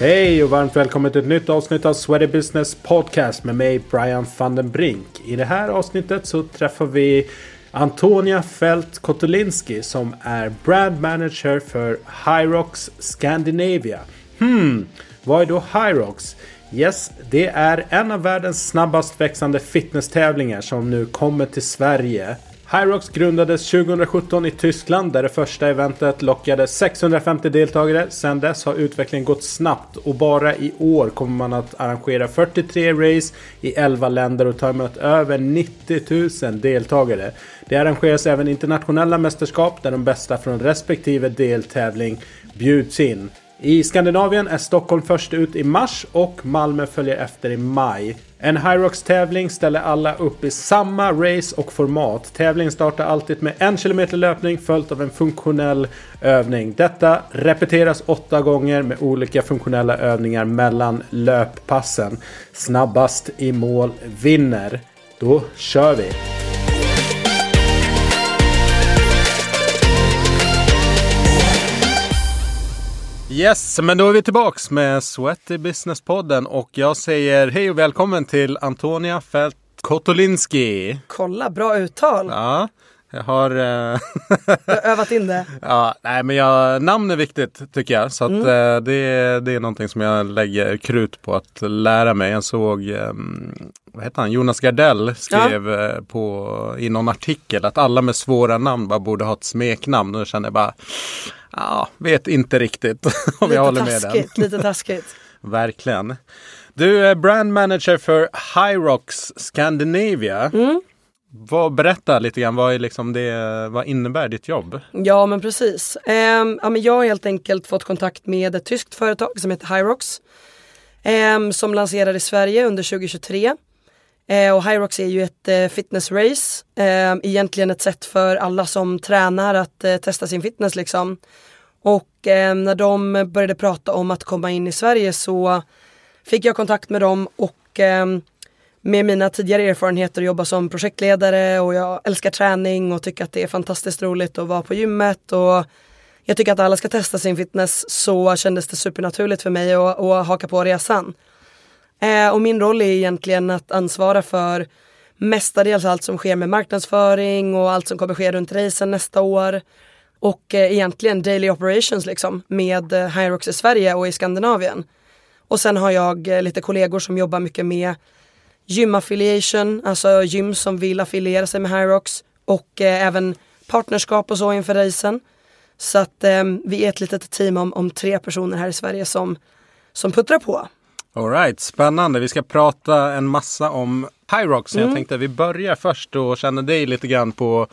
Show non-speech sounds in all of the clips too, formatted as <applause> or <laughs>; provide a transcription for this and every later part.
Hej och varmt välkommen till ett nytt avsnitt av Sweaty Business Podcast med mig Brian van den Brink. I det här avsnittet så träffar vi Antonia Fält Kotolinski som är brand manager för Hyrox Scandinavia. Hmm, vad är då Hyrox? Yes, det är en av världens snabbast växande fitnesstävlingar som nu kommer till Sverige. Hyrox grundades 2017 i Tyskland där det första eventet lockade 650 deltagare. Sedan dess har utvecklingen gått snabbt och bara i år kommer man att arrangera 43 race i 11 länder och ta emot över 90 000 deltagare. Det arrangeras även internationella mästerskap där de bästa från respektive deltävling bjuds in. I Skandinavien är Stockholm först ut i mars och Malmö följer efter i maj. En Hyrox tävling ställer alla upp i samma race och format. Tävlingen startar alltid med en kilometer löpning följt av en funktionell övning. Detta repeteras åtta gånger med olika funktionella övningar mellan löppassen. Snabbast i mål vinner. Då kör vi! Yes, men då är vi tillbaks med Sweaty Business-podden och jag säger hej och välkommen till Antonia Fält Kotolinski. Kolla, bra uttal. Ja, jag har... Eh... har övat in det. <laughs> Ja, nej men jag, namn är viktigt tycker jag. Så att, mm. eh, det, det är någonting som jag lägger krut på att lära mig. Jag såg, eh, vad heter han, Jonas Gardell skrev ja. Eh, på, i någon artikel att alla med svåra namn bara borde ha ett smeknamn. Och då kände jag bara Ja, vet inte riktigt <laughs> om lite jag håller med taskigt, den. Lite taskigt. <laughs> Verkligen. Du är brand manager för Hyrox Scandinavia. Mm. Vad, berätta lite grann, vad, är liksom det, vad innebär ditt jobb? Ja men precis. Um, ja, men jag har helt enkelt fått kontakt med ett tyskt företag som heter Hyrox. Um, som lanserade i Sverige under 2023. Eh, och Hyrox är ju ett eh, fitnessrace. Ehm, egentligen ett sätt för alla som tränar att eh, testa sin fitness liksom. Och när de började prata om att komma in i Sverige så fick jag kontakt med dem och eh, med mina tidigare erfarenheter jobba som projektledare och jag älskar träning och tycker att det är fantastiskt roligt att vara på gymmet och jag tycker att alla ska testa sin fitness så kändes det supernaturligt för mig att, att haka på resan. Eh, och min roll är egentligen att ansvara för mestadels allt som sker med marknadsföring och allt som kommer ske runt racen nästa år. Och eh, egentligen daily operations liksom med eh, Hyrox i Sverige och i Skandinavien. Och sen har jag eh, lite kollegor som jobbar mycket med gymaffiliation, alltså gym som vill affiliera sig med Hyrox och eh, även partnerskap och så inför racen. Så att eh, vi är ett litet team om, om tre personer här i Sverige som, som puttrar på. Alright, spännande. Vi ska prata en massa om Hyrox. Mm. Jag tänkte att vi börjar först och känner dig lite grann på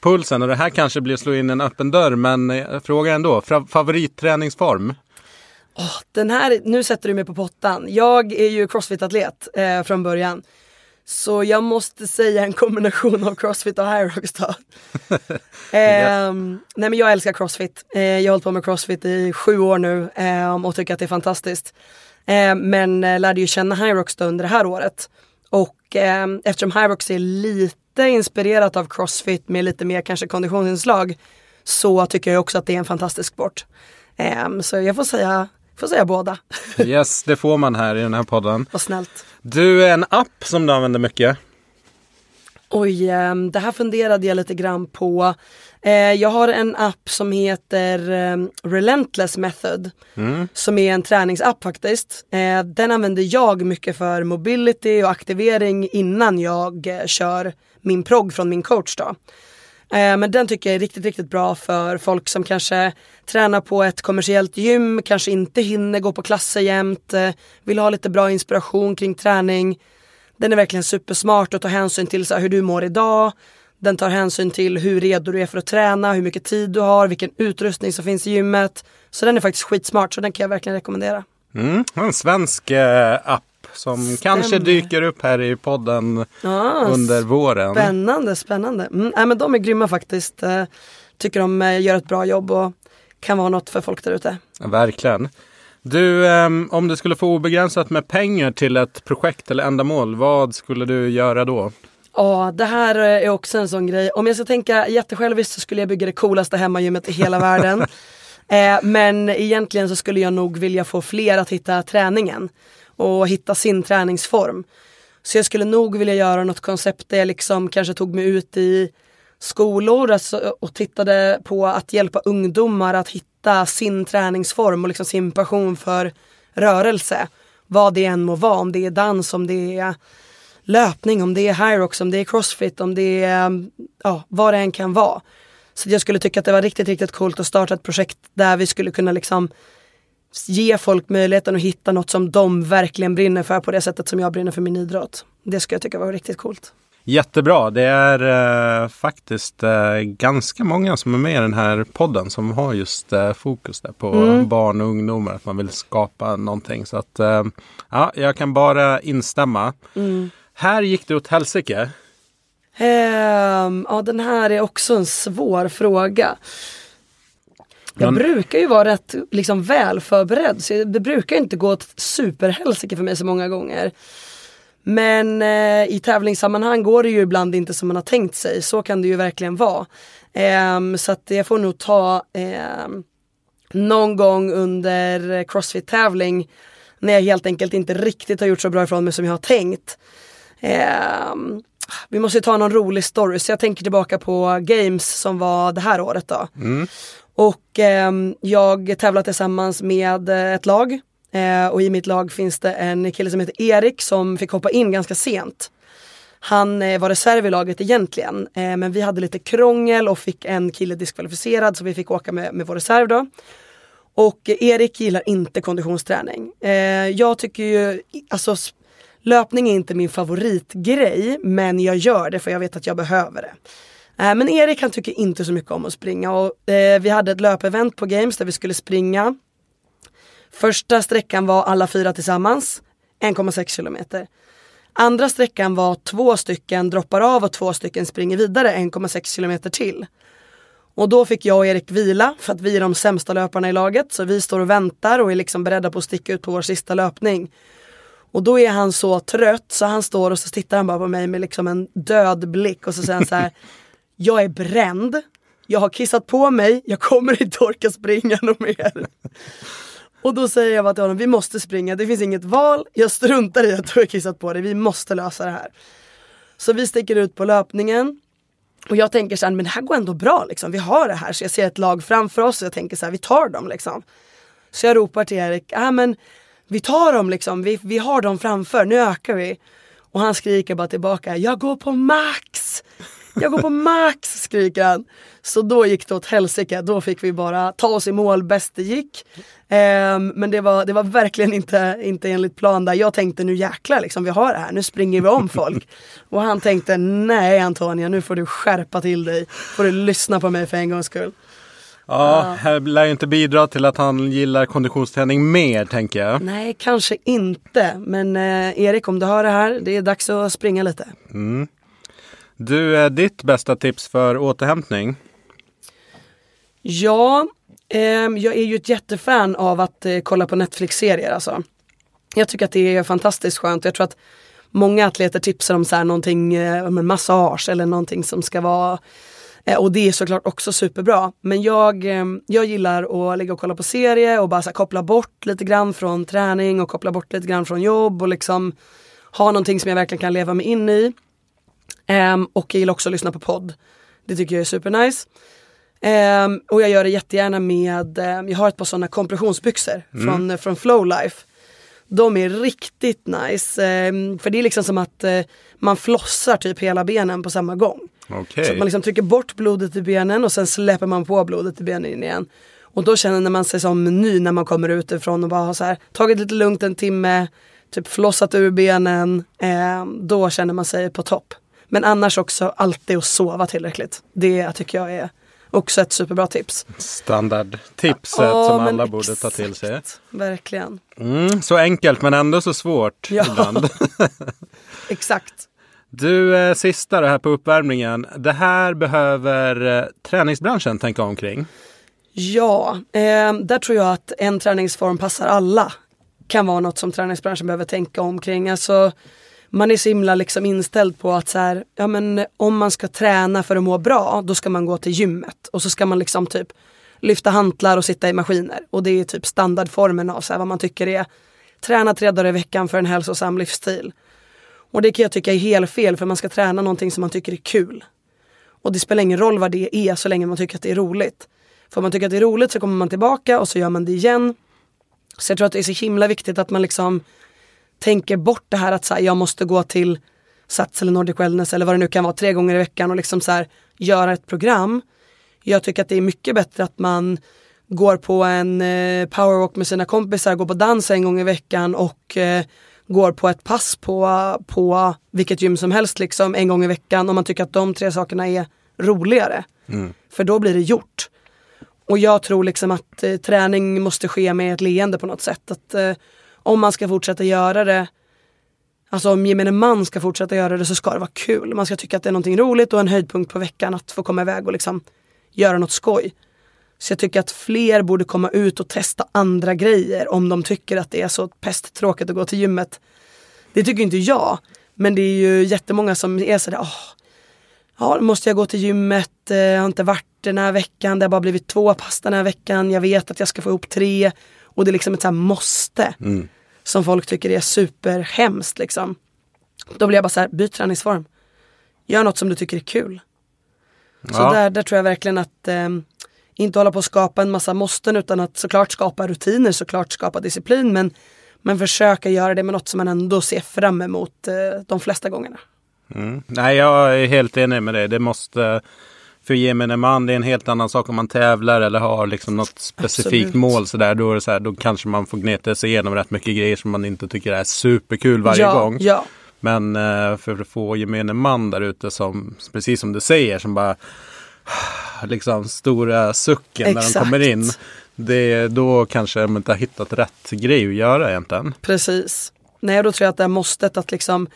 pulsen. Och det här kanske blir att slå in en öppen dörr, men jag frågar ändå. Favoritträningsform? Oh, den här, nu sätter du mig på pottan. Jag är ju crossfit-atlet eh, från början. Så jag måste säga en kombination av crossfit och Hyrox då. <laughs> eh, nej men jag älskar crossfit. Eh, jag har hållit på med crossfit i sju år nu eh, och tycker att det är fantastiskt. Eh, men eh, lärde ju känna Hyrox under det här året. Och eh, eftersom Hyrox är lite inspirerat av Crossfit med lite mer kanske konditionsinslag så tycker jag också att det är en fantastisk sport. Eh, så jag får säga Får säga båda. yes, det får man här i den här podden. Vad snällt. Du, är en app som du använder mycket. Oj, ehm, det här funderade jag lite grann på. Eh, jag har en app som heter ehm, Relentless Method. Mm. Som är en träningsapp faktiskt. Eh, den använder jag mycket för mobility och aktivering innan jag eh, kör min progg från min coach då. Eh, men den tycker jag är riktigt, riktigt bra för folk som kanske tränar på ett kommersiellt gym, kanske inte hinner gå på klasser jämt, eh, vill ha lite bra inspiration kring träning den är verkligen supersmart och tar hänsyn till så här, hur du mår idag. Den tar hänsyn till hur redo du är för att träna, hur mycket tid du har, vilken utrustning som finns i gymmet. Så den är faktiskt skitsmart, så den kan jag verkligen rekommendera. Mm, en svensk eh, app som Stämmer. kanske dyker upp här i podden ja, under våren. Spännande, spännande. Mm, nej, men de är grymma faktiskt. Eh, tycker de eh, gör ett bra jobb och kan vara något för folk där ute. Ja, verkligen. Du, um, om du skulle få obegränsat med pengar till ett projekt eller ändamål, vad skulle du göra då? Ja, det här är också en sån grej. Om jag ska tänka jättesjälviskt så skulle jag bygga det coolaste hemmagymmet i hela världen. <laughs> Eh, men egentligen så skulle jag nog vilja få fler att hitta träningen och hitta sin träningsform. Så jag skulle nog vilja göra något koncept där jag liksom kanske tog mig ut i skolor alltså, och tittade på att hjälpa ungdomar att hitta sin träningsform och liksom sin passion för rörelse. Vad det än må vara, om det är dans, om det är löpning, om det är Hyrox, om det är crossfit, om det är mm, ja, vad det än kan vara. Så jag skulle tycka att det var riktigt, riktigt coolt att starta ett projekt där vi skulle kunna liksom ge folk möjligheten att hitta något som de verkligen brinner för på det sättet som jag brinner för min idrott. Det skulle jag tycka var riktigt coolt. Jättebra. Det är eh, faktiskt eh, ganska många som är med i den här podden som har just eh, fokus där på mm. barn och ungdomar. Att man vill skapa någonting. Så att eh, ja, jag kan bara instämma. Mm. Här gick det åt helsike. Um, ja, den här är också en svår fråga. Jag brukar ju vara rätt liksom, väl förberedd så det brukar inte gå åt superhelsike för mig så många gånger. Men eh, i tävlingssammanhang går det ju ibland inte som man har tänkt sig. Så kan det ju verkligen vara. Eh, så att jag får nog ta eh, någon gång under Crossfit-tävling när jag helt enkelt inte riktigt har gjort så bra ifrån mig som jag har tänkt. Ehm, vi måste ta någon rolig story så jag tänker tillbaka på Games som var det här året då. Mm. Och eh, jag tävlar tillsammans med eh, ett lag eh, och i mitt lag finns det en kille som heter Erik som fick hoppa in ganska sent. Han eh, var reserv i laget egentligen eh, men vi hade lite krångel och fick en kille diskvalificerad så vi fick åka med, med vår reserv då. Och Erik gillar inte konditionsträning. Eh, jag tycker ju, alltså Löpning är inte min favoritgrej men jag gör det för jag vet att jag behöver det. Eh, men Erik han tycker inte så mycket om att springa och eh, vi hade ett löpevent på Games där vi skulle springa. Första sträckan var alla fyra tillsammans, 1,6 kilometer. Andra sträckan var två stycken droppar av och två stycken springer vidare 1,6 kilometer till. Och då fick jag och Erik vila för att vi är de sämsta löparna i laget så vi står och väntar och är liksom beredda på att sticka ut på vår sista löpning. Och då är han så trött så han står och så tittar han bara på mig med liksom en död blick och så säger han så här <laughs> Jag är bränd, jag har kissat på mig, jag kommer inte orka springa något mer. Och då säger jag bara till honom, vi måste springa, det finns inget val, jag struntar i att du har kissat på dig, vi måste lösa det här. Så vi sticker ut på löpningen och jag tänker såhär, men det här går ändå bra liksom, vi har det här. Så jag ser ett lag framför oss och jag tänker så här, vi tar dem liksom. Så jag ropar till Erik, ah, men vi tar dem liksom, vi, vi har dem framför, nu ökar vi. Och han skriker bara tillbaka, jag går på max! Jag går på max, skriker han. Så då gick det åt helsike, då fick vi bara ta oss i mål bäst det gick. Um, men det var, det var verkligen inte, inte enligt plan där. Jag tänkte nu jäklar liksom, vi har det här, nu springer vi om folk. Och han tänkte, nej Antonia nu får du skärpa till dig, får du lyssna på mig för en gångs skull. Ja, det lär ju inte bidra till att han gillar konditionsträning mer tänker jag. Nej, kanske inte. Men eh, Erik, om du hör det här, det är dags att springa lite. Mm. Du, eh, ditt bästa tips för återhämtning? Ja, eh, jag är ju ett jättefan av att eh, kolla på Netflix-serier alltså. Jag tycker att det är fantastiskt skönt. Jag tror att många atleter tipsar om så här någonting, eh, massage eller någonting som ska vara eh, och det är såklart också superbra. Men jag, ehm, jag gillar att ligga och kolla på serie och bara så koppla bort lite grann från träning och koppla bort lite grann från jobb och liksom ha någonting som jag verkligen kan leva mig in i. Um, och jag gillar också att lyssna på podd. Det tycker jag är supernice. Um, och jag gör det jättegärna med, um, jag har ett par sådana kompressionsbyxor mm. från, från Flowlife. De är riktigt nice. för det är liksom som att uh, man flossar typ hela benen på samma gång. Okay. Så man liksom trycker bort blodet i benen och sen släpper man på blodet i benen igen. Och då känner man sig som ny när man kommer utifrån och bara har så här, tagit lite lugnt en timme, typ flossat ur benen. Eh, då känner man sig på topp. Men annars också alltid att sova tillräckligt. Det tycker jag är också ett superbra tips. Standardtipset ja, som alla borde exakt, ta till sig. Verkligen. Mm, så enkelt men ändå så svårt ja. ibland. <laughs> exakt. Du, eh, sista det här på uppvärmningen. Det här behöver eh, träningsbranschen tänka omkring. Ja, eh, där tror jag att en träningsform passar alla. Kan vara något som träningsbranschen behöver tänka omkring. Alltså, man är så himla liksom inställd på att så här, ja, men om man ska träna för att må bra, då ska man gå till gymmet. Och så ska man liksom typ lyfta hantlar och sitta i maskiner. Och det är typ standardformen av så här, vad man tycker är träna tre dagar i veckan för en hälsosam livsstil. Och det kan jag tycka är helt fel för man ska träna någonting som man tycker är kul. Och det spelar ingen roll vad det är så länge man tycker att det är roligt. För om man tycker att det är roligt så kommer man tillbaka och så gör man det igen. Så jag tror att det är så himla viktigt att man liksom tänker bort det här att så här, jag måste gå till Sats eller Nordic Wellness eller vad det nu kan vara tre gånger i veckan och liksom så här, göra ett program. Jag tycker att det är mycket bättre att man går på en eh, powerwalk med sina kompisar, går på dans en gång i veckan och eh, går på ett pass på, på vilket gym som helst liksom en gång i veckan om man tycker att de tre sakerna är roligare. Mm. För då blir det gjort. Och jag tror liksom att eh, träning måste ske med ett leende på något sätt. Att eh, om man ska fortsätta göra det, alltså om gemene man ska fortsätta göra det så ska det vara kul. Man ska tycka att det är någonting roligt och en höjdpunkt på veckan att få komma iväg och liksom göra något skoj. Så jag tycker att fler borde komma ut och testa andra grejer om de tycker att det är så pesttråkigt att gå till gymmet. Det tycker inte jag. Men det är ju jättemånga som är sådär, åh, ja, måste jag gå till gymmet, eh, jag har inte varit den här veckan, det har bara blivit två pass den här veckan, jag vet att jag ska få ihop tre. Och det är liksom ett så här måste. Mm. Som folk tycker är superhemskt liksom. Då blir jag bara så här, byt träningsform. Gör något som du tycker är kul. Ja. Så där, där tror jag verkligen att eh, inte hålla på att skapa en massa måsten utan att såklart skapa rutiner, såklart skapa disciplin men, men försöka göra det med något som man ändå ser fram emot eh, de flesta gångerna. Mm. Nej, jag är helt enig med dig. Det måste för gemene man, det är en helt annan sak om man tävlar eller har liksom något specifikt Absolut. mål. Så där, då, är det så här, då kanske man får gneta sig igenom rätt mycket grejer som man inte tycker är superkul varje ja, gång. Ja. Men eh, för att få gemene man där ute som, precis som du säger, som bara <sighs> liksom stora sucken Exakt. när de kommer in. Det, då kanske de inte har hittat rätt grej att göra egentligen. Precis. Nej, då tror jag att det här måstet att liksom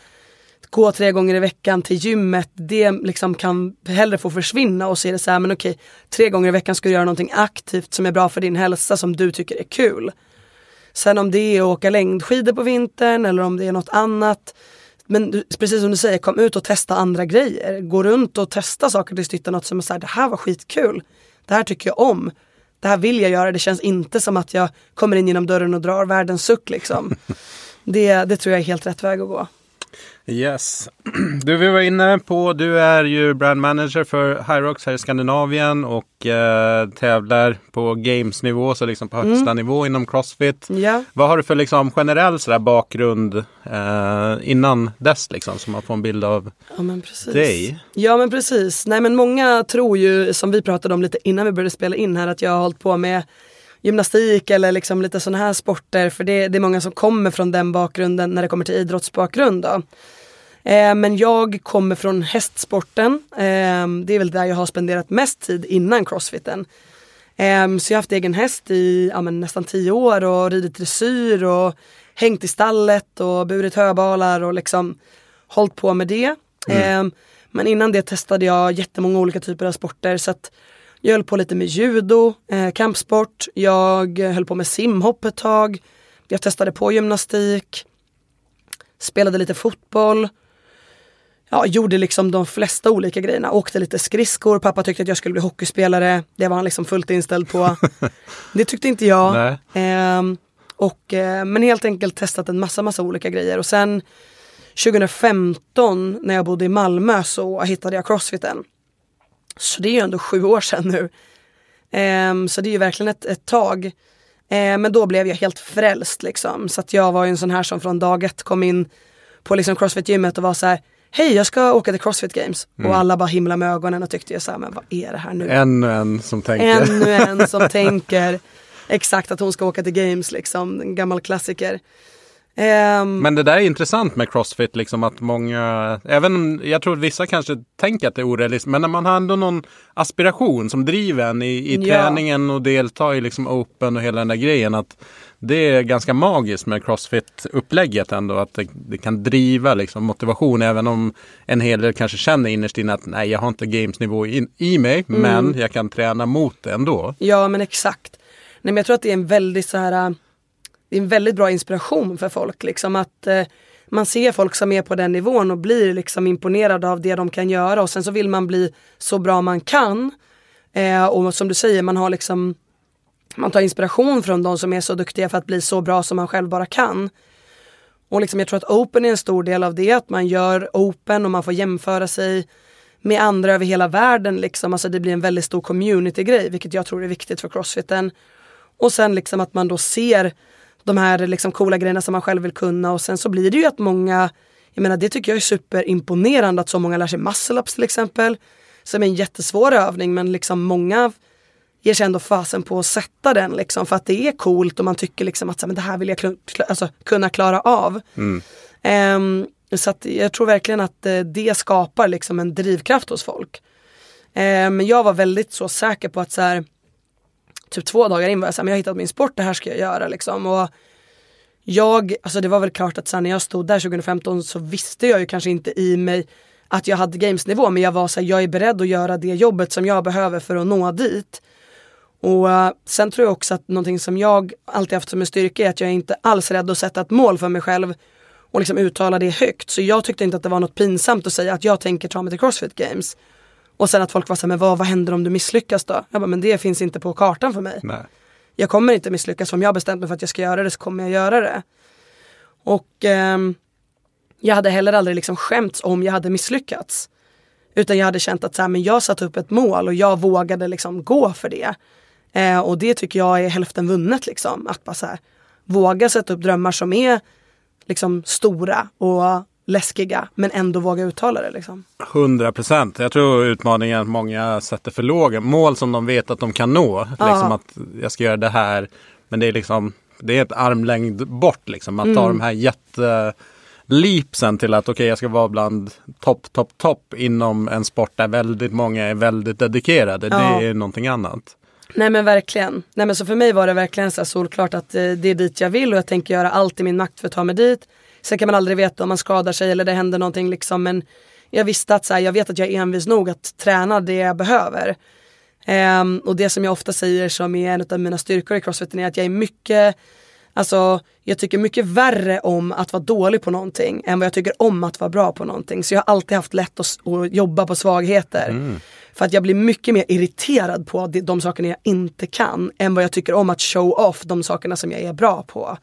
gå tre gånger i veckan till gymmet, det liksom kan hellre få försvinna och se det så här, men okej, tre gånger i veckan ska du göra någonting aktivt som är bra för din hälsa som du tycker är kul. Sen om det är att åka längdskidor på vintern eller om det är något annat, men du, precis som du säger, kom ut och testa andra grejer. Gå runt och testa saker tills du hittar något som är såhär, det här var skitkul. Det här tycker jag om. Det här vill jag göra. Det känns inte som att jag kommer in genom dörren och drar världens suck liksom. <laughs> det, det tror jag är helt rätt väg att gå. Yes. <clears throat> Du, vi var inne på, du är ju brand manager för Hyrox här i Skandinavien och eh, tävlar på games-nivå, så liksom på högsta mm. nivå inom Crossfit. Ja. Vad har du för liksom generell sådär bakgrund eh, innan dess liksom, så man får en bild av ja, men precis. dig? Ja men precis. Nej men många tror ju, som vi pratade om lite innan vi började spela in här, att jag har hållit på med gymnastik eller liksom lite sådana här sporter. För det, det, är många som kommer från den bakgrunden när det kommer till idrottsbakgrund. Då. Eh, men jag kommer från hästsporten. Eh, det är väl där jag har spenderat mest tid innan crossfiten. Eh, så jag har haft egen häst i ja, nästan tio år och ridit dressyr och hängt i stallet och burit höbalar och liksom hållit på med det. Mm. Men innan det testade jag jättemånga olika typer av sporter. Så att jag höll på lite med judo, kampsport, jag höll på med simhopp ett tag. Jag testade på gymnastik, spelade lite fotboll. Ja, gjorde liksom de flesta olika grejerna. Åkte lite skridskor, pappa tyckte att jag skulle bli hockeyspelare. Det var han liksom fullt inställd på. <laughs> det tyckte inte jag. Eh, och, eh, men helt enkelt testat en massa, massa olika grejer. Och sen 2015 när jag bodde i Malmö så hittade jag crossfiten. Så det är ju ändå sju år sedan nu. Um, så det är ju verkligen ett, ett tag. Uh, men då blev jag helt frälst liksom. Så att jag var ju en sån här som från dag ett kom in på liksom Crossfit-gymmet och var så här Hej jag ska åka till Crossfit Games. Mm. Och alla bara himla med ögonen och tyckte jag så här, men vad är det här nu? Ännu en som tänker. Ännu en <laughs> som tänker exakt att hon ska åka till Games liksom, en gammal klassiker. Um, Men det där är intressant med Crossfit, liksom att många, även jag tror vissa kanske tänker att det är orealistiskt, men när man har ändå någon aspiration som driver en i, i ja. träningen och deltar i liksom open och hela den där grejen, att det är ganska magiskt med Crossfit-upplägget ändå, att det, det, kan driva liksom motivation, även om en hel del kanske känner innerst inne att nej, jag har inte gamesnivå i, i mig, mm. men jag kan träna mot det ändå. Ja, men exakt. Nej, men jag tror att det är en väldigt så här det är en väldigt bra inspiration för folk. Liksom att eh, man ser folk som är på den nivån och blir liksom imponerade av det de kan göra och sen så vill man bli så bra man kan Eh, och som du säger, man har liksom man tar inspiration från de som är så duktiga för att bli så bra som man själv bara kan. Och liksom jag tror att open är en stor del av det, att man gör open och man får jämföra sig med andra över hela världen. Liksom. Alltså det blir en väldigt stor community-grej, vilket jag tror är viktigt för crossfiten. Och sen liksom att man då ser de här liksom coola grejerna som man själv vill kunna och sen så blir det ju att många, jag menar det tycker jag är superimponerande att så många lär sig muscle-ups till exempel. Som är en jättesvår övning men liksom många ger sig ändå fasen på att sätta den liksom för att det är coolt och man tycker liksom att så, men det här vill jag kl alltså, kunna klara av. Mm. Um, så jag tror verkligen att uh, det skapar liksom en drivkraft hos folk. Men um, jag var väldigt så säker på att så här, typ två dagar in var jag såhär, men jag har hittat min sport, det här ska jag göra liksom. Och jag, alltså det var väl klart att sen när jag stod där 2015 så visste jag ju kanske inte i mig att jag hade gamesnivå men jag var såhär, jag är beredd att göra det jobbet som jag behöver för att nå dit. Och uh, sen tror jag också att någonting som jag alltid haft som en styrka är att jag är inte alls rädd att sätta ett mål för mig själv och liksom uttala det högt. Så jag tyckte inte att det var något pinsamt att säga att jag tänker ta mig till Crossfit Games. Och sen att folk var såhär, men vad, vad händer om du misslyckas då? Jag bara, men det finns inte på kartan för mig. Nej. Jag kommer inte misslyckas, om jag har bestämt mig för att jag ska göra det så kommer jag göra det. Och um, jag hade heller aldrig liksom skämts om jag hade misslyckats. Utan jag hade känt att så här, men jag satte upp ett mål och jag vågade liksom gå för det. Eh, och det tycker jag är hälften vunnet liksom. Att bara så här, våga sätta upp drömmar som är liksom stora och läskiga men ändå våga uttala det. Liksom. 100 procent. Jag tror utmaningen är att många sätter för låga mål som de vet att de kan nå. Ja. Liksom att jag ska göra det här. Men det är liksom det är ett armlängd bort liksom. Att mm. ta de här jätte leapsen till att okej okay, jag ska vara bland topp, topp, topp inom en sport där väldigt många är väldigt dedikerade. Ja. Det är någonting annat. Nej men verkligen. Nej men så för mig var det verkligen så solklart att eh, det är dit jag vill och jag tänker göra allt i min makt för att ta mig dit. Sen kan man aldrig veta om man skadar sig eller det händer någonting liksom men jag visste att så här, jag vet att jag är envis nog att träna det jag behöver. Um, och det som jag ofta säger som är en av mina styrkor i crossfiten är att jag är mycket Alltså jag tycker mycket värre om att vara dålig på någonting än vad jag tycker om att vara bra på någonting. Så jag har alltid haft lätt att, att jobba på svagheter. Mm. För att jag blir mycket mer irriterad på de, de sakerna jag inte kan än vad jag tycker om att show off de sakerna som jag är bra på.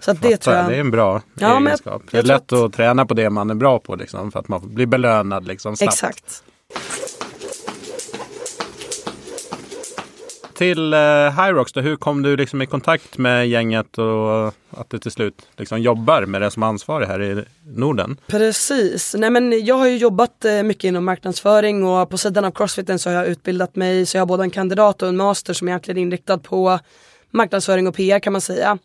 Så det tror jag... Det är en bra ja, egenskap. Det är lätt att... att träna på det man är bra på liksom, för att man blir belönad liksom, snabbt. Exakt. Till eh, uh, Hyrox då, hur kom du liksom i kontakt med gänget och att du till slut liksom jobbar med det som ansvarig här i Norden? Precis, nej men jag har ju jobbat uh, mycket inom marknadsföring och på sidan av Crossfiten så har jag utbildat mig så jag har både en kandidat och en master som är egentligen inriktad på marknadsföring och PR kan man säga.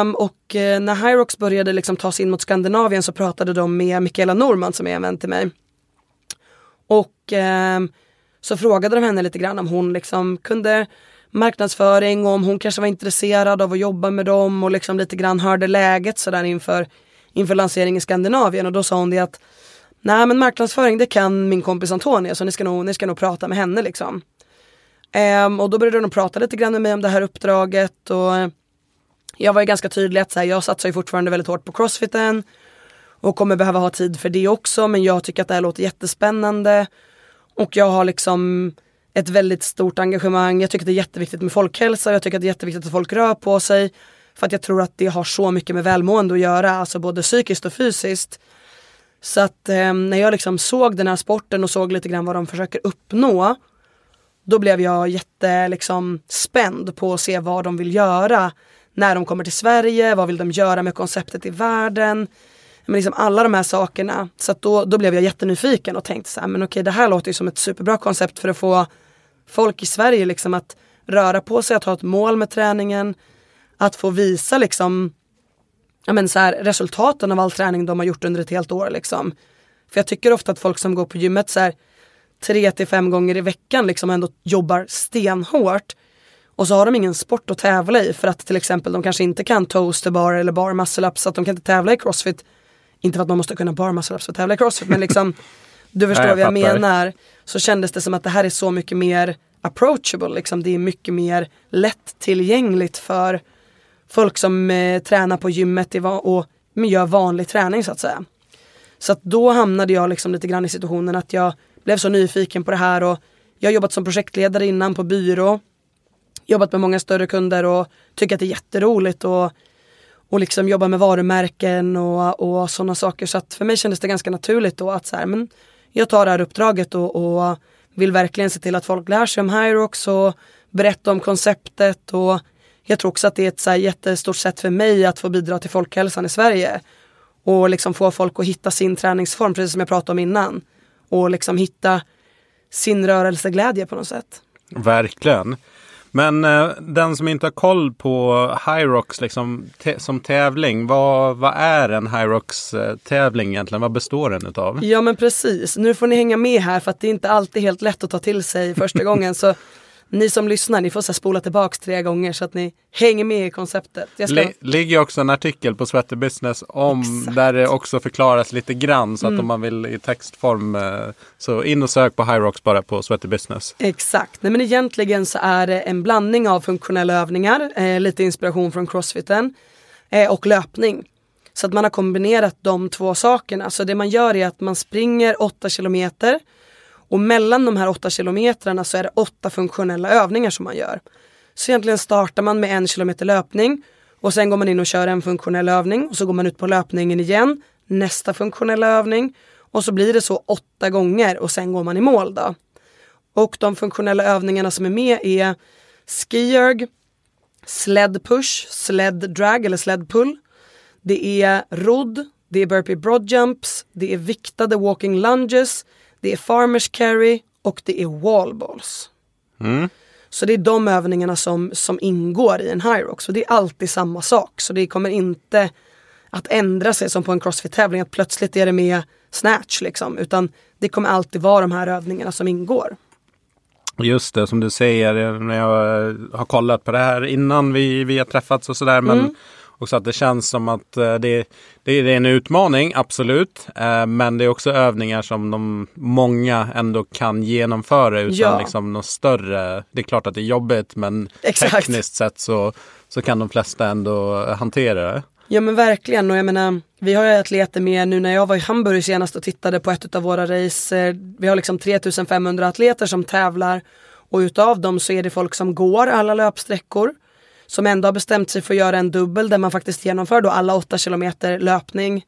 Um, och uh, när Hyrox började liksom ta sig in mot Skandinavien så pratade de med Mikaela Norman som är en vän till mig. Och um, så frågade de henne lite grann om hon liksom kunde marknadsföring och om hon kanske var intresserad av att jobba med dem och liksom lite grann hörde läget sådär inför, inför lansering i Skandinavien och då sa hon det att nej men marknadsföring det kan min kompis Antonia så ni ska nog, ni ska nog prata med henne liksom. Um, och då började de prata lite grann med mig om det här uppdraget och eh, jag var ju ganska tydlig att så här, jag satsar ju fortfarande väldigt hårt på crossfiten och kommer behöva ha tid för det också men jag tycker att det här låter jättespännande och jag har liksom ett väldigt stort engagemang. Jag tycker det är jätteviktigt med folkhälsa. Jag tycker att det är jätteviktigt att folk rör på sig. För att jag tror att det har så mycket med välmående att göra, alltså både psykiskt och fysiskt. Så att eh, när jag liksom såg den här sporten och såg lite grann vad de försöker uppnå. Då blev jag jätte liksom, spänd på att se vad de vill göra när de kommer till Sverige, vad vill de göra med konceptet i världen. Men liksom alla de här sakerna. Så att då, då blev jag jättenyfiken och tänkte så här, men okej det här låter ju som ett superbra koncept för att få folk i Sverige liksom att röra på sig, att ha ett mål med träningen. Att få visa liksom ja, men så här, resultaten av all träning de har gjort under ett helt år. Liksom. För jag tycker ofta att folk som går på gymmet så här, tre till fem gånger i veckan liksom ändå jobbar stenhårt. Och så har de ingen sport att tävla i för att till exempel de kanske inte kan toaster bar eller bar muscle up så att de kan inte tävla i crossfit inte för att man måste kunna bar muscle ups för att tävla i crossfit men liksom du förstår vad jag menar. Så kändes det som att det här är så mycket mer approachable, liksom. det är mycket mer lättillgängligt för folk som eh, tränar på gymmet och gör vanlig träning så att säga. Så att då hamnade jag liksom lite grann i situationen att jag blev så nyfiken på det här och Jag har jobbat som projektledare innan på byrå. Jobbat med många större kunder och tycker att det är jätteroligt och, och liksom jobba med varumärken och, och sådana saker. Så att för mig kändes det ganska naturligt då att så här, men jag tar det här uppdraget och, och vill verkligen se till att folk lär sig om Hyrox och berätta om konceptet och jag tror också att det är ett så här jättestort sätt för mig att få bidra till folkhälsan i Sverige. Och liksom få folk att hitta sin träningsform, precis som jag pratade om innan. Och liksom hitta sin rörelseglädje på något sätt. Verkligen. Men eh, den som inte har koll på Hyrox liksom, som tävling, vad, vad är en Hyrox eh, egentligen? Vad består den utav? Ja men precis, nu får ni hänga med här för att det är inte alltid helt lätt att ta till sig första <laughs> gången. Så ni som lyssnar, ni får så spola tillbaks tre gånger så att ni hänger med i konceptet. Jag ska... ligger också en artikel på Sweater Business om Exakt. där det också förklaras lite grann så att mm. om man vill i textform eh, så in och sök på Hyrox bara på Sweater Business. Exakt, Nej, men egentligen så är det en blandning av funktionella övningar, eh, lite inspiration från crossfiten eh, och löpning. Så att man har kombinerat de två sakerna. Så det man gör är att man springer 8 kilometer och mellan de här åtta kilometrarna så är det åtta funktionella övningar som man gör. Så egentligen startar man med en kilometer löpning och sen går man in och kör en funktionell övning och så går man ut på löpningen igen, nästa funktionella övning och så blir det så åtta gånger och sen går man i mål då. Och de funktionella övningarna som är med är skierg, sled push, sled drag eller sled pull. Det är rodd, det är burpee broad jumps, det är viktade walking lunges, det är farmers carry och det är wallballs. Mm. Så det är de övningarna som, som ingår i en Hyrox och det är alltid samma sak. Så det kommer inte att ändra sig som på en crossfit-tävling att plötsligt är det med snatch liksom. Utan det kommer alltid vara de här övningarna som ingår. Just det, som du säger, när jag har kollat på det här innan vi, vi har träffats och sådär. Men mm. Och så att det känns som att eh, det, det är en utmaning, absolut. Eh, men det är också övningar som de många ändå kan genomföra utan ja. liksom något större. Det är klart att det är jobbigt men Exakt. tekniskt sett så, så kan de flesta ändå hantera det. Ja men verkligen och jag menar vi har ju atleter med nu när jag var i Hamburg senast och tittade på ett av våra race. Vi har liksom 3500 atleter som tävlar och utav dem så är det folk som går alla löpsträckor som ändå har bestämt sig för att göra en dubbel där man faktiskt genomför då alla 8 kilometer löpning.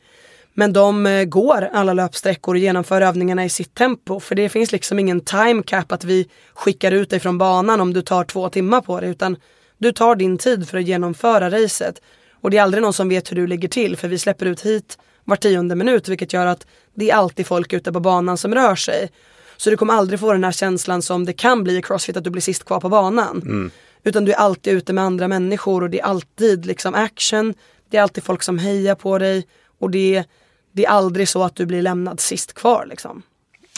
Men de eh, går alla löpsträckor och genomför övningarna i sitt tempo. För det finns liksom ingen time cap att vi skickar ut dig från banan om du tar två timmar på det. Utan du tar din tid för att genomföra racet. Och det är aldrig någon som vet hur du ligger till för vi släpper ut hit var tionde minut vilket gör att det är alltid folk ute på banan som rör sig. Så du kommer aldrig få den här känslan som det kan bli i crossfit att du blir sist kvar på banan. Mm. Utan du är alltid ute med andra människor och det är alltid liksom action. Det är alltid folk som hejar på dig och det, det är aldrig så att du blir lämnad sist kvar liksom.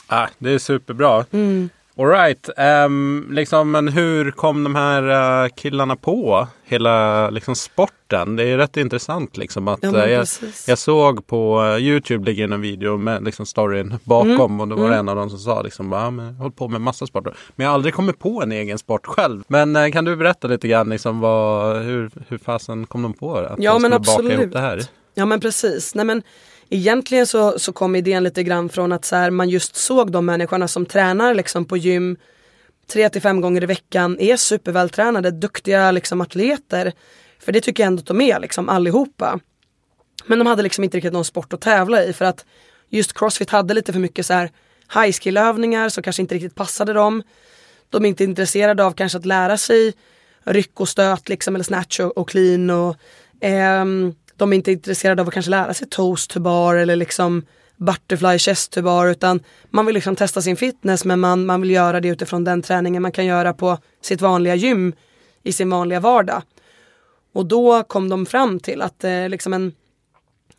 Ah, det är superbra. Mm. Alright, um, liksom, men hur kom de här uh, killarna på hela liksom, sporten? Det är rätt intressant liksom att ja, uh, jag, jag, såg på uh, Youtube ligger en video med liksom, storyn bakom mm. och då var mm. en av dem som sa liksom, ja, men hållit på med massa sporter. Men jag har aldrig kommit på en egen sport själv. Men kan du berätta lite grann liksom, vad, hur, hur fasen kom de på? Att ja de men absolut. det här? Ja men precis. Nej, men, egentligen så, så kom idén lite grann från att så här, man just såg de människorna som tränar liksom på gym tre till fem gånger i veckan, är supervältränade, duktiga liksom atleter. För det tycker jag ändå att de är liksom allihopa. Men de hade liksom inte riktigt någon sport att tävla i för att just Crossfit hade lite för mycket så här high skill övningar som kanske inte riktigt passade dem. De är inte intresserade av kanske att lära sig ryck och stöt liksom eller snatch och, och clean och ehm, de är inte intresserade av att kanske lära sig toast to bar eller liksom butterfly chest to bar utan man vill liksom testa sin fitness men man, man vill göra det utifrån den träningen man kan göra på sitt vanliga gym i sin vanliga vardag. Och då kom de fram till att eh, liksom en,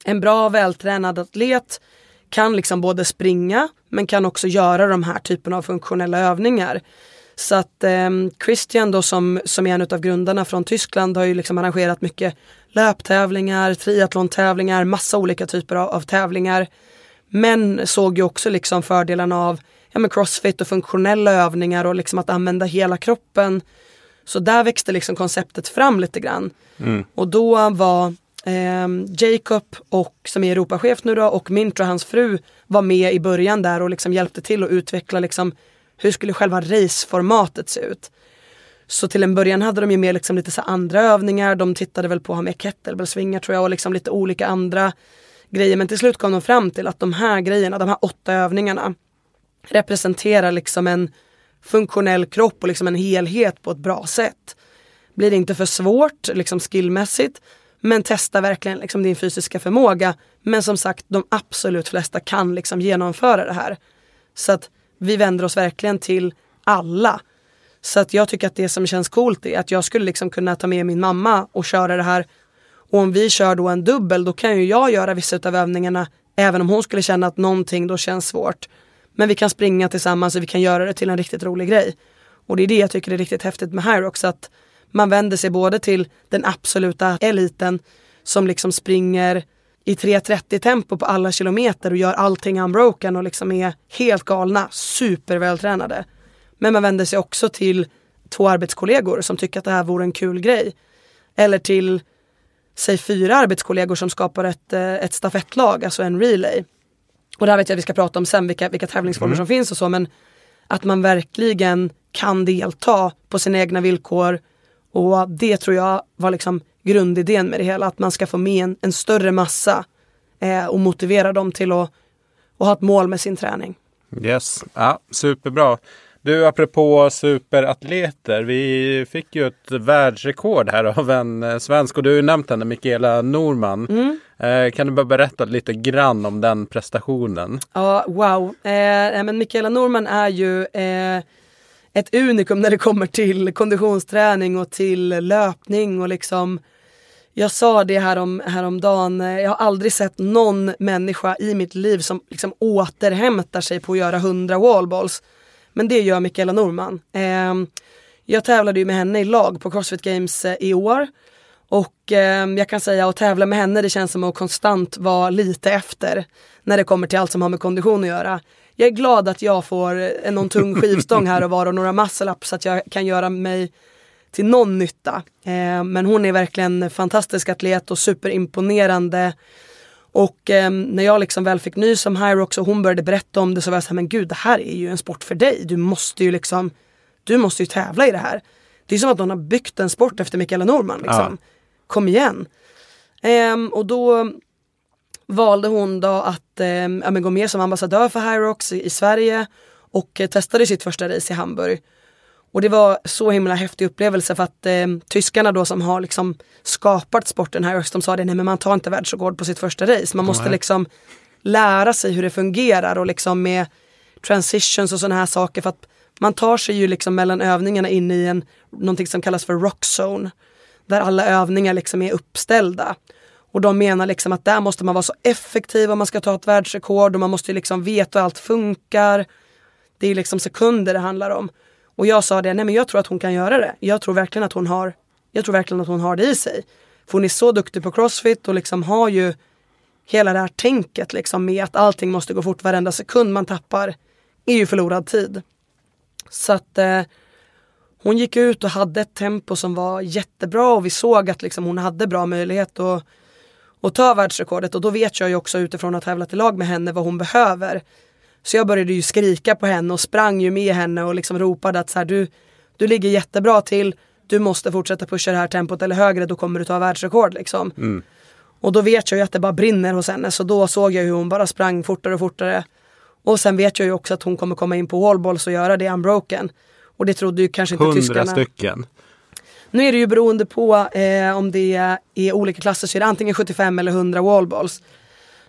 en bra vältränad atlet kan liksom både springa men kan också göra de här typen av funktionella övningar. Så att eh, Christian då som, som är en av grundarna från Tyskland har ju liksom arrangerat mycket löptävlingar, triathlon-tävlingar, massa olika typer av, av, tävlingar. Men såg ju också liksom fördelarna av ja, men crossfit och funktionella övningar och liksom att använda hela kroppen. Så där växte liksom konceptet fram lite grann. Mm. Och då var eh, Jacob, och, som är Europachef nu då, och Mintra, hans fru, var med i början där och liksom hjälpte till att utveckla liksom hur skulle själva raceformatet se ut? Så till en början hade de ju med liksom lite så andra övningar, de tittade väl på att ha med kettlebellsvingar tror jag och liksom lite olika andra grejer. Men till slut kom de fram till att de här grejerna, de här åtta övningarna representerar liksom en funktionell kropp och liksom en helhet på ett bra sätt. Blir det inte för svårt liksom skillmässigt men testa verkligen liksom din fysiska förmåga. Men som sagt, de absolut flesta kan liksom genomföra det här. Så att vi vänder oss verkligen till alla. Så att jag tycker att det som känns coolt är att jag skulle liksom kunna ta med min mamma och köra det här. Och om vi kör då en dubbel då kan ju jag göra vissa av övningarna även om hon skulle känna att någonting då känns svårt. Men vi kan springa tillsammans och vi kan göra det till en riktigt rolig grej. Och det är det jag tycker är riktigt häftigt med Hyrox att man vänder sig både till den absoluta eliten som liksom springer i 3.30 tempo på alla kilometer och gör allting unbroken och liksom är helt galna, supervältränade. Men man vänder sig också till två arbetskollegor som tycker att det här vore en kul grej. Eller till, säg fyra arbetskollegor som skapar ett, eh, ett stafettlag, alltså en relay. Och det här vet jag att vi ska prata om sen, vilka, vilka tävlingsformer mm. som finns och så, men att man verkligen kan delta på sina egna villkor. Och det tror jag var liksom grundidén med det hela, att man ska få med en, en större massa eh, och motivera dem till att, att ha ett mål med sin träning. Yes, ja, superbra. Du, apropå superatleter. Vi fick ju ett världsrekord här av en eh, svensk och du har ju nämnt henne, Mikaela Norman. Mm. Eh, kan du bara berätta lite grann om den prestationen? Ja, wow. Eh, men Mikaela Norman är ju eh, ett unikum när det kommer till konditionsträning och till löpning och liksom jag sa det härom, häromdagen, eh, jag har aldrig sett någon människa i mitt liv som liksom återhämtar sig på att göra 100 wallballs. Men det gör Mikaela Norman. Eh, jag tävlade ju med henne i lag på Crossfit Games eh, i år. Och eh, jag kan säga att tävla med henne det känns som att konstant vara lite efter när det kommer till allt som har med kondition att göra. Jag är glad att jag får någon tung skivstång här och var och några muscle-ups så att jag kan göra mig till någon nytta. Eh, men hon är verkligen en fantastisk atlet och superimponerande. Och eh, när jag liksom väl fick nys om Hyrox och hon började berätta om det så var jag såhär, men gud det här är ju en sport för dig. Du måste ju liksom, du måste ju tävla i det här. Det är som att hon har byggt en sport efter Mikaela Norman. Liksom. Ja. Kom igen. Eh, och då valde hon då att eh, gå med som ambassadör för Hyrox i, i Sverige och eh, testade sitt första race i Hamburg. Och det var så himla häftig upplevelse för att eh, tyskarna då som har liksom skapat sporten här, de sa det, nej men man tar inte världsrekord på sitt första race. Man måste liksom lära sig hur det fungerar och liksom med transitions och sådana här saker för att man tar sig ju liksom mellan övningarna in i en, någonting som kallas för rock zone. Där alla övningar liksom är uppställda. Och de menar liksom att där måste man vara så effektiv om man ska ta ett världsrekord och man måste liksom veta hur allt funkar. Det är liksom sekunder det handlar om. Och jag sa det, nej men jag tror att hon kan göra det. Jag tror verkligen att hon har, jag tror verkligen att hon har det i sig. För hon är så duktig på crossfit och liksom har ju hela det här tänket liksom med att allting måste gå fort. Varenda sekund man tappar är ju förlorad tid. Så att eh, hon gick ut och hade ett tempo som var jättebra och vi såg att liksom hon hade bra möjlighet att, att ta världsrekordet och då vet jag ju också utifrån att tävla i lag med henne vad hon behöver. Så jag började ju skrika på henne och sprang ju med henne och liksom ropade att så här, du, du ligger jättebra till, du måste fortsätta pusha det här tempot eller högre, då kommer du ta världsrekord liksom. Mm. Och då vet jag ju att det bara brinner hos henne, så då såg jag hur hon bara sprang fortare och fortare. Och sen vet jag ju också att hon kommer komma in på wallballs och göra det unbroken. Och det trodde ju kanske inte tyskarna. Hundra stycken. Nu är det ju beroende på eh, om det är olika klasser så är det antingen 75 eller 100 wallballs.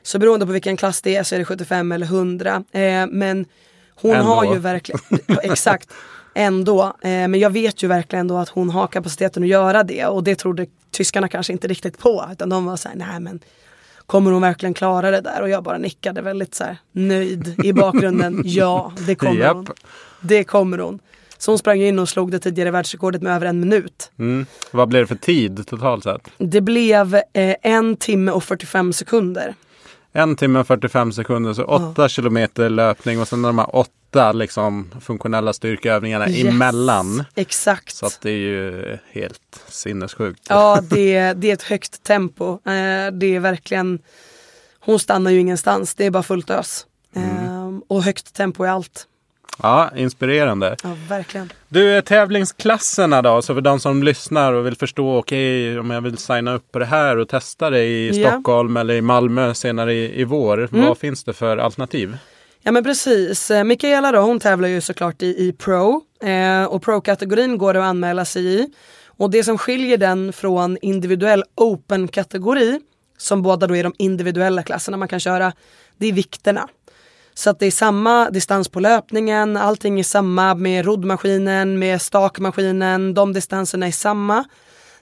Så beroende på vilken klass det är så är det 75 eller 100. Eh, men hon ändå. har ju verkligen, <laughs> exakt, ändå. Eh, men jag vet ju verkligen då att hon har kapaciteten att göra det och det trodde tyskarna kanske inte riktigt på. Utan de var såhär, nej men kommer hon verkligen klara det där? Och jag bara nickade väldigt så här, nöjd i bakgrunden. <laughs> ja, det kommer hon. Det kommer hon. Så hon sprang in och slog det tidigare världsrekordet med över en minut. Mm. Vad blev det för tid totalt sett? Det blev eh, en timme och 45 sekunder. En timme och 45 sekunder, så åtta ja. kilometer löpning och sen de här åtta liksom, funktionella styrkeövningarna yes, emellan. Exakt. Så att det är ju helt sinnessjukt. Ja, det, det är ett högt tempo. Eh, det är verkligen, hon stannar ju ingenstans, det är bara fullt ös. Mm. Eh, och högt tempo i allt. Ja, inspirerande. Ja, verkligen. Du, tävlingsklasserna då, så för de som lyssnar och vill förstå, okej, okay, om jag vill signa upp på det här och testa det i ja. Stockholm eller i Malmö senare i, i vår, mm. vad finns det för alternativ? Ja men precis, eh, Mikaela då hon tävlar ju såklart i, i Pro eh, och Pro-kategorin går det att anmäla sig i. Och det som skiljer den från individuell Open-kategori, som båda då är de individuella klasserna man kan köra, det är vikterna. Så att det är samma distans på löpningen, allting är samma med roddmaskinen, med stakmaskinen, de distanserna är samma.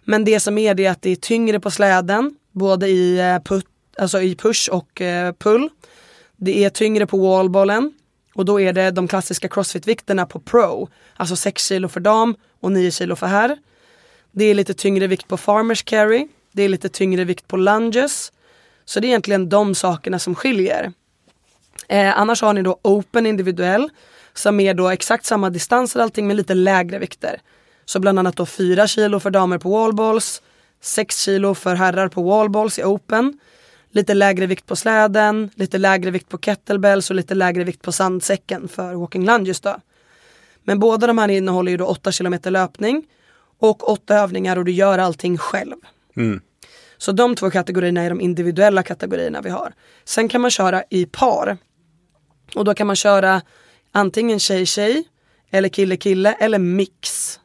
Men det som är det är att det är tyngre på släden, både i, eh, put, alltså i push och eh, pull. Det är tyngre på wallbollen och då är det de klassiska crossfit-vikterna på pro. Alltså 6 kilo för dam och 9 kilo för herr. Det är lite tyngre vikt på farmers carry. Det är lite tyngre vikt på lunges. Så det är egentligen de sakerna som skiljer. Eh, annars har ni då open individuell som är då exakt samma distanser allting med lite lägre vikter. Så bland annat då 4 kilo för damer på wallballs, 6 kilo för herrar på wallballs i open lite lägre vikt på släden, lite lägre vikt på kettlebells och lite lägre vikt på sandsäcken för walking lunges då. Men båda de här innehåller ju då 8 km löpning och 8 övningar och du gör allting själv. Mm. Så de två kategorierna är de individuella kategorierna vi har. Sen kan man köra i par. Och då kan man köra antingen tjej-tjej eller kille-kille eller mix.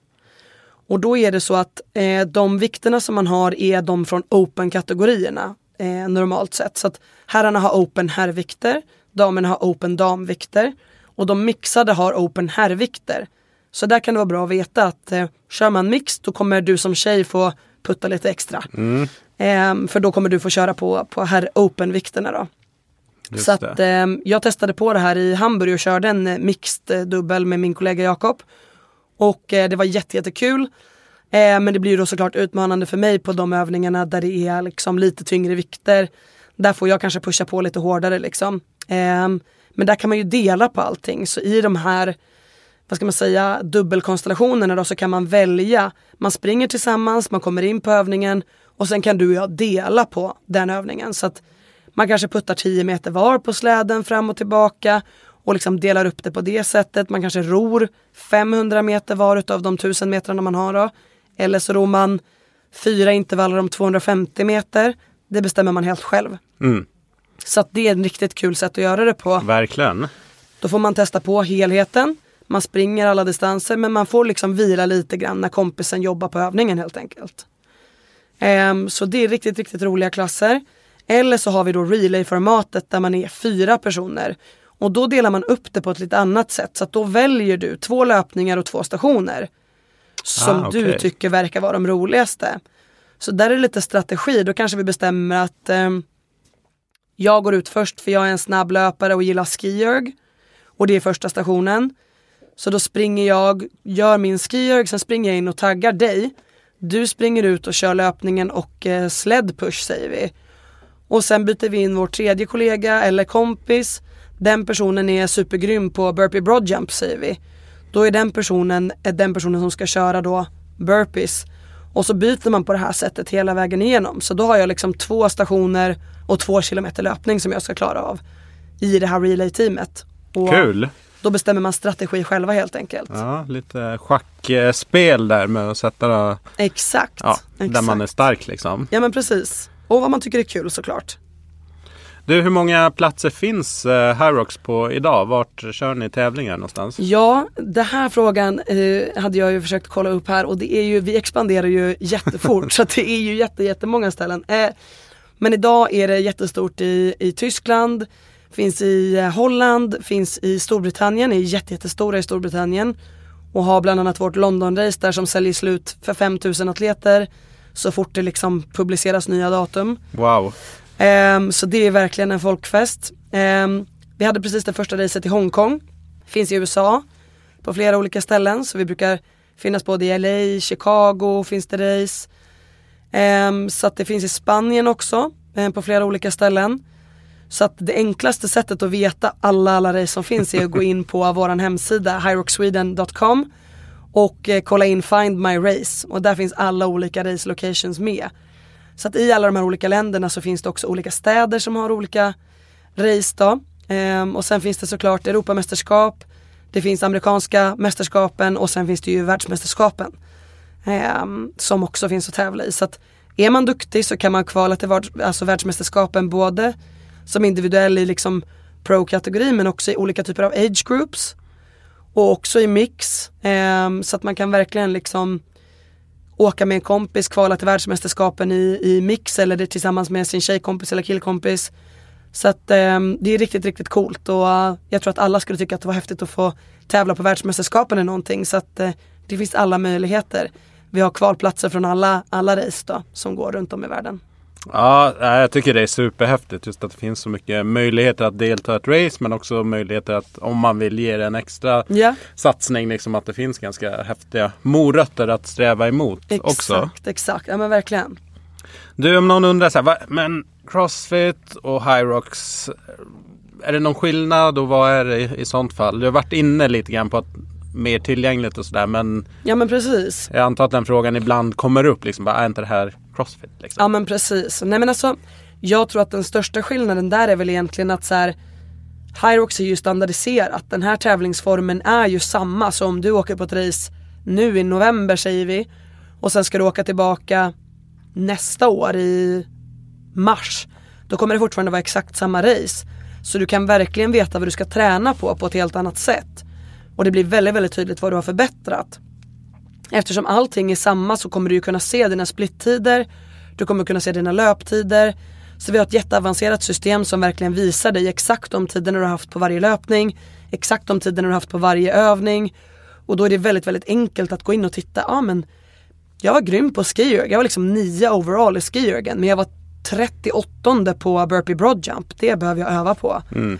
Och då är det så att eh, de vikterna som man har är de från open-kategorierna eh, normalt sett. Så att herrarna har open herrvikter, damerna har open damvikter och de mixade har open herrvikter. Så där kan det vara bra att veta att eh, kör man mix då kommer du som tjej få putta lite extra. Mm. Eh, för då kommer du få köra på, på herr open-vikterna då. Just så att eh, jag testade på det här i Hamburg och körde en eh, mixed eh, dubbel med min kollega Jakob. Och eh, det var jättekul. Jätte Eh, men det blir då såklart utmanande för mig på de övningarna där det är liksom lite tyngre vikter. Där får jag kanske pusha på lite hårdare liksom. Eh, men där kan man ju dela på allting. Så i de här vad ska man säga, dubbelkonstellationerna då så kan man välja. Man springer tillsammans, man kommer in på övningen och sen kan du och jag dela på den övningen. Så att man kanske puttar 10 meter var på släden fram och tillbaka och liksom delar upp det på det sättet. Man kanske ror 500 meter var utav de 1000 metrarna man har då. Eller så ror man fyra intervaller om 250 meter. Det bestämmer man helt själv. Mm. Så att det är ett riktigt kul sätt att göra det på. Verkligen. Då får man testa på helheten. Man springer alla distanser men man får liksom vila lite grann när kompisen jobbar på övningen helt enkelt. Um, så det är riktigt, riktigt roliga klasser. Eller så har vi då relay-formatet där man är fyra personer. Och då delar man upp det på ett lite annat sätt. Så att då väljer du två löpningar och två stationer som ah, okay. du tycker verkar vara de roligaste. Så där är det lite strategi, då kanske vi bestämmer att eh, jag går ut först för jag är en snabb löpare och gillar skierg. Och det är första stationen. Så då springer jag, gör min skierg, sen springer jag in och taggar dig. Du springer ut och kör löpningen och eh, sled push säger vi. Och sen byter vi in vår tredje kollega eller kompis. Den personen är supergrym på burpee broadjump säger vi. Då är den personen är den personen som ska köra då burpees. Och så byter man på det här sättet hela vägen igenom. Så då har jag liksom två stationer och två kilometer löpning som jag ska klara av i det här relay-teamet. Kul! Då bestämmer man strategi själva helt enkelt. Ja, lite schackspel där med att sätta Exakt. Ja, exakt. Där man är stark liksom. Ja men precis. Och vad man tycker är kul såklart. Du, hur många platser finns eh, Hyrox på idag? Vart kör ni tävlingar någonstans? Ja, den här frågan eh, hade jag ju försökt kolla upp här och det är ju, vi expanderar ju jättefort <laughs> så det är ju jätte, jättemånga ställen. Eh, men idag är det jättestort i, i Tyskland, finns i eh, Holland, finns i Storbritannien, är jätte, jättestora i Storbritannien och har bland annat vårt London-race där som säljer slut för 5000 atleter så fort det liksom publiceras nya datum. Wow. Um, så det är verkligen en folkfest. Um, vi hade precis det första racet i Hongkong. Finns i USA på flera olika ställen så vi brukar finnas både i LA, Chicago finns det race. Um, så att det finns i Spanien också um, på flera olika ställen. Så att det enklaste sättet att veta alla, alla race som finns är att gå in på vår hemsida hyroxsweden.com och eh, kolla in Find My Race och där finns alla olika race locations med. Så att i alla de här olika länderna så finns det också olika städer som har olika race då. Ehm, och sen finns det såklart Europamästerskap, Det finns amerikanska mästerskapen och sen finns det ju världsmästerskapen. Ehm, som också finns att tävla i. Så att är man duktig så kan man kvala till alltså världsmästerskapen både som individuell i liksom pro-kategori men också i olika typer av age groups. Och också i mix. Eh, så att man kan verkligen liksom åka med en kompis, kvala till världsmästerskapen i, i mix eller det tillsammans med sin tjejkompis eller killkompis. Så att eh, det är riktigt, riktigt coolt och uh, jag tror att alla skulle tycka att det var häftigt att få tävla på världsmästerskapen eller någonting. Så att eh, det finns alla möjligheter. Vi har kvalplatser från alla, alla race då, som går runt om i världen. Ja, jag tycker det är superhäftigt just att det finns så mycket möjligheter att delta i ett race men också möjligheter att om man vill ge det en extra yeah. satsning liksom att det finns ganska häftiga morötter att sträva emot exakt, också. Exakt, exakt. Ja men verkligen. Du om någon undrar så här, va, men Crossfit och Hyrox är det någon skillnad och vad är det i, i sånt fall? Du har varit inne lite grann på att mer tillgängligt och sådär men Ja men precis. Jag antar att den frågan ibland kommer upp liksom, bara, är inte det här crossfit? Liksom? Ja men precis. Nej men alltså jag tror att den största skillnaden där är väl egentligen att så här Hyrox är ju standardiserat. Den här tävlingsformen är ju samma så om du åker på ett race nu i november säger vi och sen ska du åka tillbaka nästa år i mars. Då kommer det fortfarande vara exakt samma race. Så du kan verkligen veta vad du ska träna på på ett helt annat sätt. Och det blir väldigt, väldigt tydligt vad du har förbättrat. Eftersom allting är samma så kommer du ju kunna se dina splittider, du kommer kunna se dina löptider. Så vi har ett jätteavancerat system som verkligen visar dig exakt de tiderna du har haft på varje löpning, exakt de tiderna du har haft på varje övning. Och då är det väldigt, väldigt enkelt att gå in och titta, ja ah, men jag var grym på skierg, jag var liksom nio overall i skiergen men jag var 38 på burpee broadjump, det behöver jag öva på. Mm.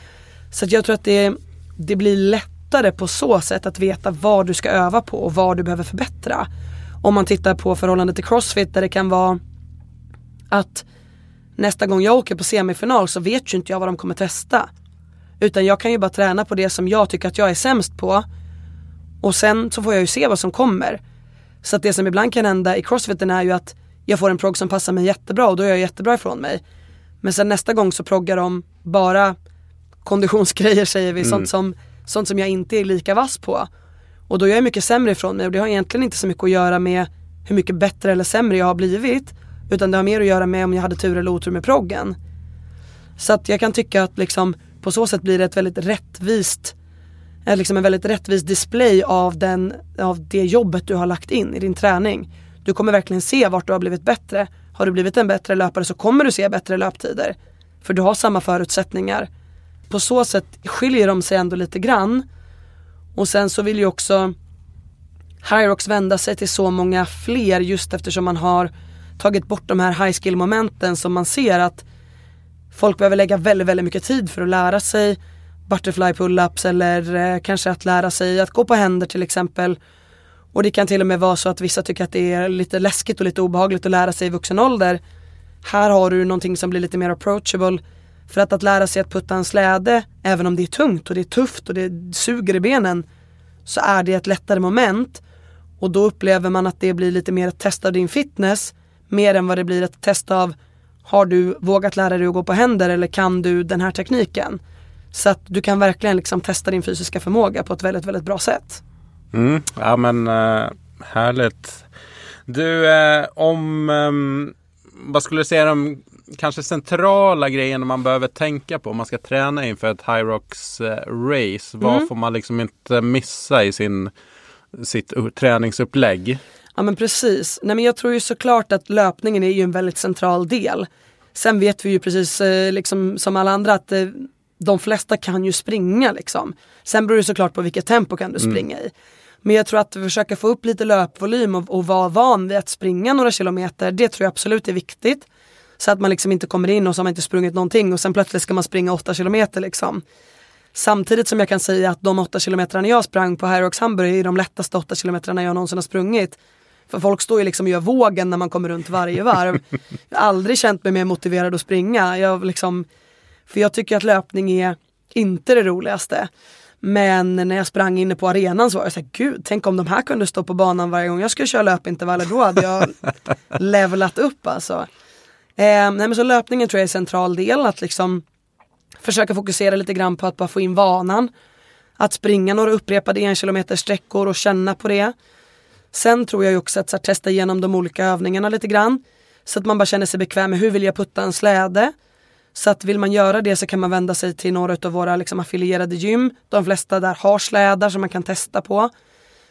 Så jag tror att det, det blir lätt lättare på så sätt att veta vad du ska öva på och vad du behöver förbättra. Om man tittar på förhållandet till crossfit där det kan vara att nästa gång jag åker på semifinal så vet ju inte jag vad de kommer testa. Utan jag kan ju bara träna på det som jag tycker att jag är sämst på. Och sen så får jag ju se vad som kommer. Så att det som ibland kan hända i crossfiten är ju att jag får en progg som passar mig jättebra och då är jag jättebra ifrån mig. Men sen nästa gång så proggar de bara konditionsgrejer säger vi, mm. sånt som sånt som jag inte är lika vass på. Och då är jag mycket sämre ifrån mig och det har egentligen inte så mycket att göra med hur mycket bättre eller sämre jag har blivit. Utan det har mer att göra med om jag hade tur eller otur med proggen. Så att jag kan tycka att liksom på så sätt blir det ett väldigt rättvist eh, liksom en väldigt rättvis display av, den, av det jobbet du har lagt in i din träning. Du kommer verkligen se vart du har blivit bättre. Har du blivit en bättre löpare så kommer du se bättre löptider. För du har samma förutsättningar på så sätt skiljer de sig ändå lite grann. Och sen så vill ju också Hirox vända sig till så många fler just eftersom man har tagit bort de här high skill momenten som man ser att folk behöver lägga väldigt, väldigt mycket tid för att lära sig butterfly pull-ups eller eh, kanske att lära sig att gå på händer till exempel. Och det kan till och med vara så att vissa tycker att det är lite läskigt och lite obehagligt att lära sig i vuxen ålder. Här har du någonting som blir lite mer approachable för att, att lära sig att putta en släde, även om det är tungt och det är tufft och det suger i benen, så är det ett lättare moment. Och då upplever man att det blir lite mer ett test av din fitness, mer än vad det blir ett test av har du vågat lära dig att gå på händer eller kan du den här tekniken? Så att du kan verkligen liksom testa din fysiska förmåga på ett väldigt, väldigt bra sätt. Mm, ja men uh, härligt. Du, uh, om um, vad skulle du säga om kanske centrala grejerna man behöver tänka på om man ska träna inför ett Hyrox eh, race? Vad mm. får man liksom inte missa i sin, sitt träningsupplägg? Ja men precis. Nej men jag tror ju såklart att löpningen är ju en väldigt central del. Sen vet vi ju precis eh, liksom som alla andra att eh, de flesta kan ju springa liksom. Sen beror det såklart på vilket tempo kan du mm. springa mm. i. Men jag tror att försöka få upp lite löpvolym och, och vara van vid att springa några kilometer, det tror jag absolut är viktigt. Så att man liksom inte kommer in och så har man inte sprungit någonting och sen plötsligt ska man springa 8 kilometer liksom. Samtidigt som jag kan säga att de 8 kilometrarna jag sprang på Hyrox Hamburg är de lättaste 8 kilometrarna jag någonsin har sprungit. För folk står ju liksom och gör vågen när man kommer runt varje varv. <laughs> Jag har aldrig känt mig mer motiverad att springa. Jag liksom, för jag tycker att löpning är inte det roligaste. Men när jag sprang inne på arenan så var jag såhär, gud, tänk om de här kunde stå på banan varje gång jag skulle köra löpintervaller. Då hade jag <laughs> levlat upp alltså. Eh, nej men så löpningen tror jag är en central del, att liksom försöka fokusera lite grann på att bara få in vanan. att springa några upprepade en kilometer sträckor och känna på det. Sen tror jag också att här, testa igenom de olika övningarna lite grann. Så att man bara känner sig bekväm med hur vill jag putta en släde. Så att vill man göra det så kan man vända sig till några av våra liksom, affilierade gym. De flesta där har slädar som man kan testa på.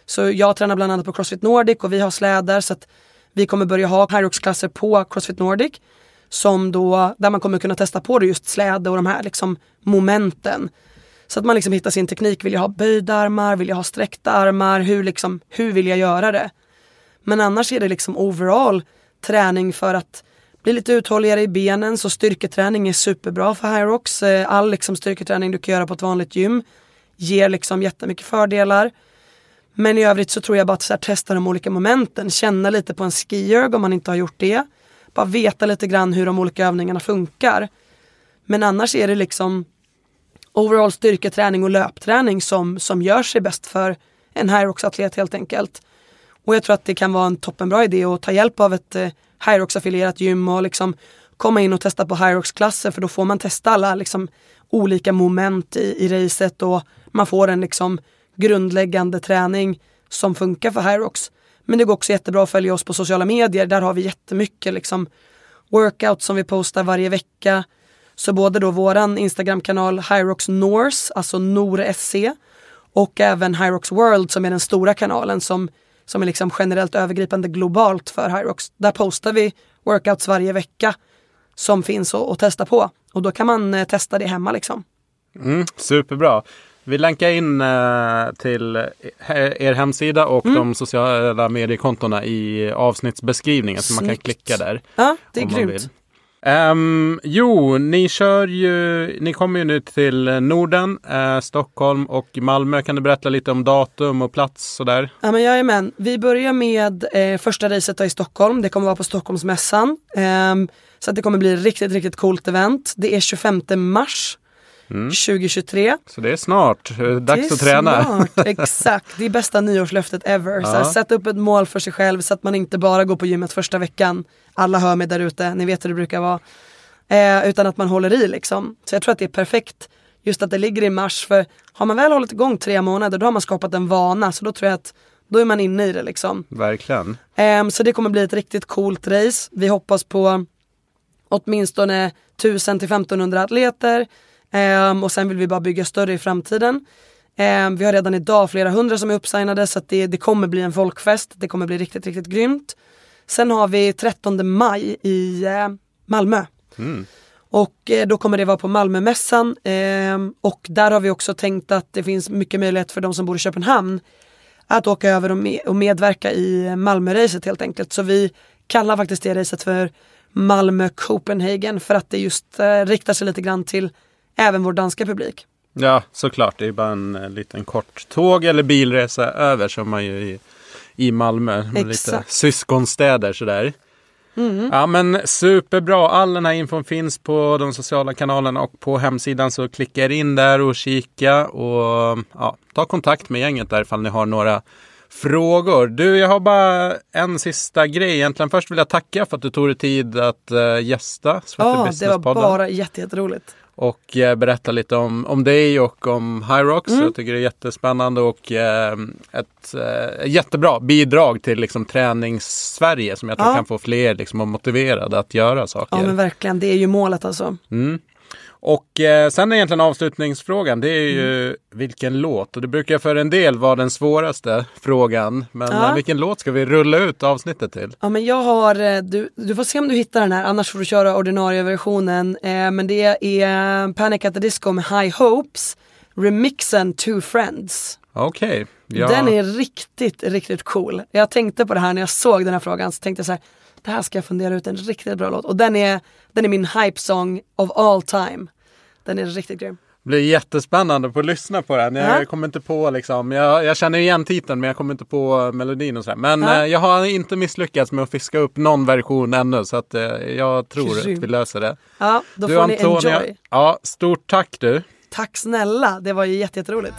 Så jag tränar bland annat på Crossfit Nordic och vi har slädar så att vi kommer börja ha Pyrox-klasser på Crossfit Nordic. Som då, där man kommer kunna testa på det just släde och de här liksom momenten. Så att man liksom hittar sin teknik. Vill jag ha böjda armar? Vill jag ha sträckta armar? Hur, liksom, hur vill jag göra det? Men annars är det liksom overall träning för att bli lite uthålligare i benen. Så styrketräning är superbra för Hyrox. Eh, all liksom styrketräning du kan göra på ett vanligt gym ger liksom jättemycket fördelar. Men i övrigt så tror jag bara att så här, testa de olika momenten, känna lite på en skierg om man inte har gjort det. Bara veta lite grann hur de olika övningarna funkar. Men annars är det liksom overall styrketräning och löpträning som, som gör sig bäst för en Hyrox-atlet helt enkelt. Och jag tror att det kan vara en toppenbra idé att ta hjälp av ett eh, Hyrox-affilierat gym och liksom komma in och testa på Hyrox-klasser för då får man testa alla liksom, olika moment i, i racet och man får en liksom grundläggande träning som funkar för Hyrox. Men det går också jättebra att följa oss på sociala medier. Där har vi jättemycket liksom workout som vi postar varje vecka. Så både då våran Instagramkanal Hyrox Norse, alltså NorSC och även Hyrox World som är den stora kanalen som, som är liksom generellt övergripande globalt för Hyrox. Där postar vi workouts varje vecka som finns att testa på och då kan man eh, testa det hemma liksom. Mm, superbra. Vi länkar in eh, till er hemsida och mm. de sociala mediekontona i avsnittsbeskrivningen Snyggt. så man kan klicka där. Ja, det är grymt. Um, jo, ni kör ju, ni kommer ju nu till Norden, eh, Stockholm och Malmö. Kan du berätta lite om datum och plats sådär? Ja men jajamän, vi börjar med eh, första racet i Stockholm. Det kommer vara på Stockholmsmässan. Um, så det kommer bli riktigt, riktigt coolt event. Det är 25 mars mm. 2023. Så det är snart, dags det är att träna. Snart. <laughs> Exakt, det är bästa nyårslöftet ever. Ja. Så sätt upp ett mål för sig själv så att man inte bara går på gymmet första veckan. Alla hör mig där ute, ni vet hur det brukar vara. Eh, utan att man håller i liksom. Så jag tror att det är perfekt just att det ligger i mars. För har man väl hållit igång tre månader då har man skapat en vana. Så då tror jag att då är man inne i det liksom. Verkligen. Eh, så det kommer bli ett riktigt coolt race. Vi hoppas på åtminstone 1000 till 1500 atleter. Um, och sen vill vi bara bygga större i framtiden. Um, vi har redan idag flera hundra som är uppsignade så det, det kommer bli en folkfest. Det kommer bli riktigt, riktigt grymt. Sen har vi 13 maj i uh, Malmö. Mm. Och uh, då kommer det vara på Malmömässan uh, och där har vi också tänkt att det finns mycket möjlighet för de som bor i Köpenhamn att åka över och, med, och medverka i Malmöracet helt enkelt. Så vi kallar faktiskt det racet för Malmö Copenhagen för att det just eh, riktar sig lite grann till även vår danska publik. Ja, såklart. Det är bara en, en liten kort tåg eller bilresa över som man ju i, i Malmö. Exakt. Lite syskonstäder sådär. Mm. Ja men superbra. All den här infon finns på de sociala kanalerna och på hemsidan så klicka er in där och kika och ja, ta kontakt med gänget där ifall ni har några frågor. Du, jag har bara en sista grej egentligen. Först vill jag tacka för att du tog dig tid att uh, gästa Ja, det var bara jätteroligt och eh, berätta lite om, om dig och om Hyrox. Mm. Jag tycker det är jättespännande och eh, ett eh, jättebra bidrag till liksom, tränings-Sverige som jag tror ja. kan få fler liksom, motiverade att göra saker. Ja men verkligen, det är ju målet alltså. Mm. Och eh, sen är egentligen avslutningsfrågan, det är ju mm. vilken låt? Och det brukar för en del vara den svåraste frågan. Men ja. Eh, vilken låt ska vi rulla ut avsnittet till? Ja men jag har, eh, du, du får se om du hittar den här, annars får du köra ordinarie versionen. Eh, men det är Panic at the Disco med High Hopes, remixen Two Friends. Okej. Okay. Ja. Den är riktigt, riktigt cool. Jag tänkte på det här när jag såg den här frågan, så tänkte jag så här, det här ska jag fundera ut en riktigt bra låt. Och den är, den är min hype-song of all time. Den är riktigt grym. Det blir jättespännande att få lyssna på den. Jag ja. kommer inte på liksom, jag, jag, känner igen titeln men jag kommer inte på melodin och sådär. Men ja. eh, jag har inte misslyckats med att fiska upp någon version ännu så att eh, jag tror Grym. att vi löser det. Ja, då du, får Antonia, ni enjoy. Ja, stort tack du. Tack snälla, det var ju jätteroligt.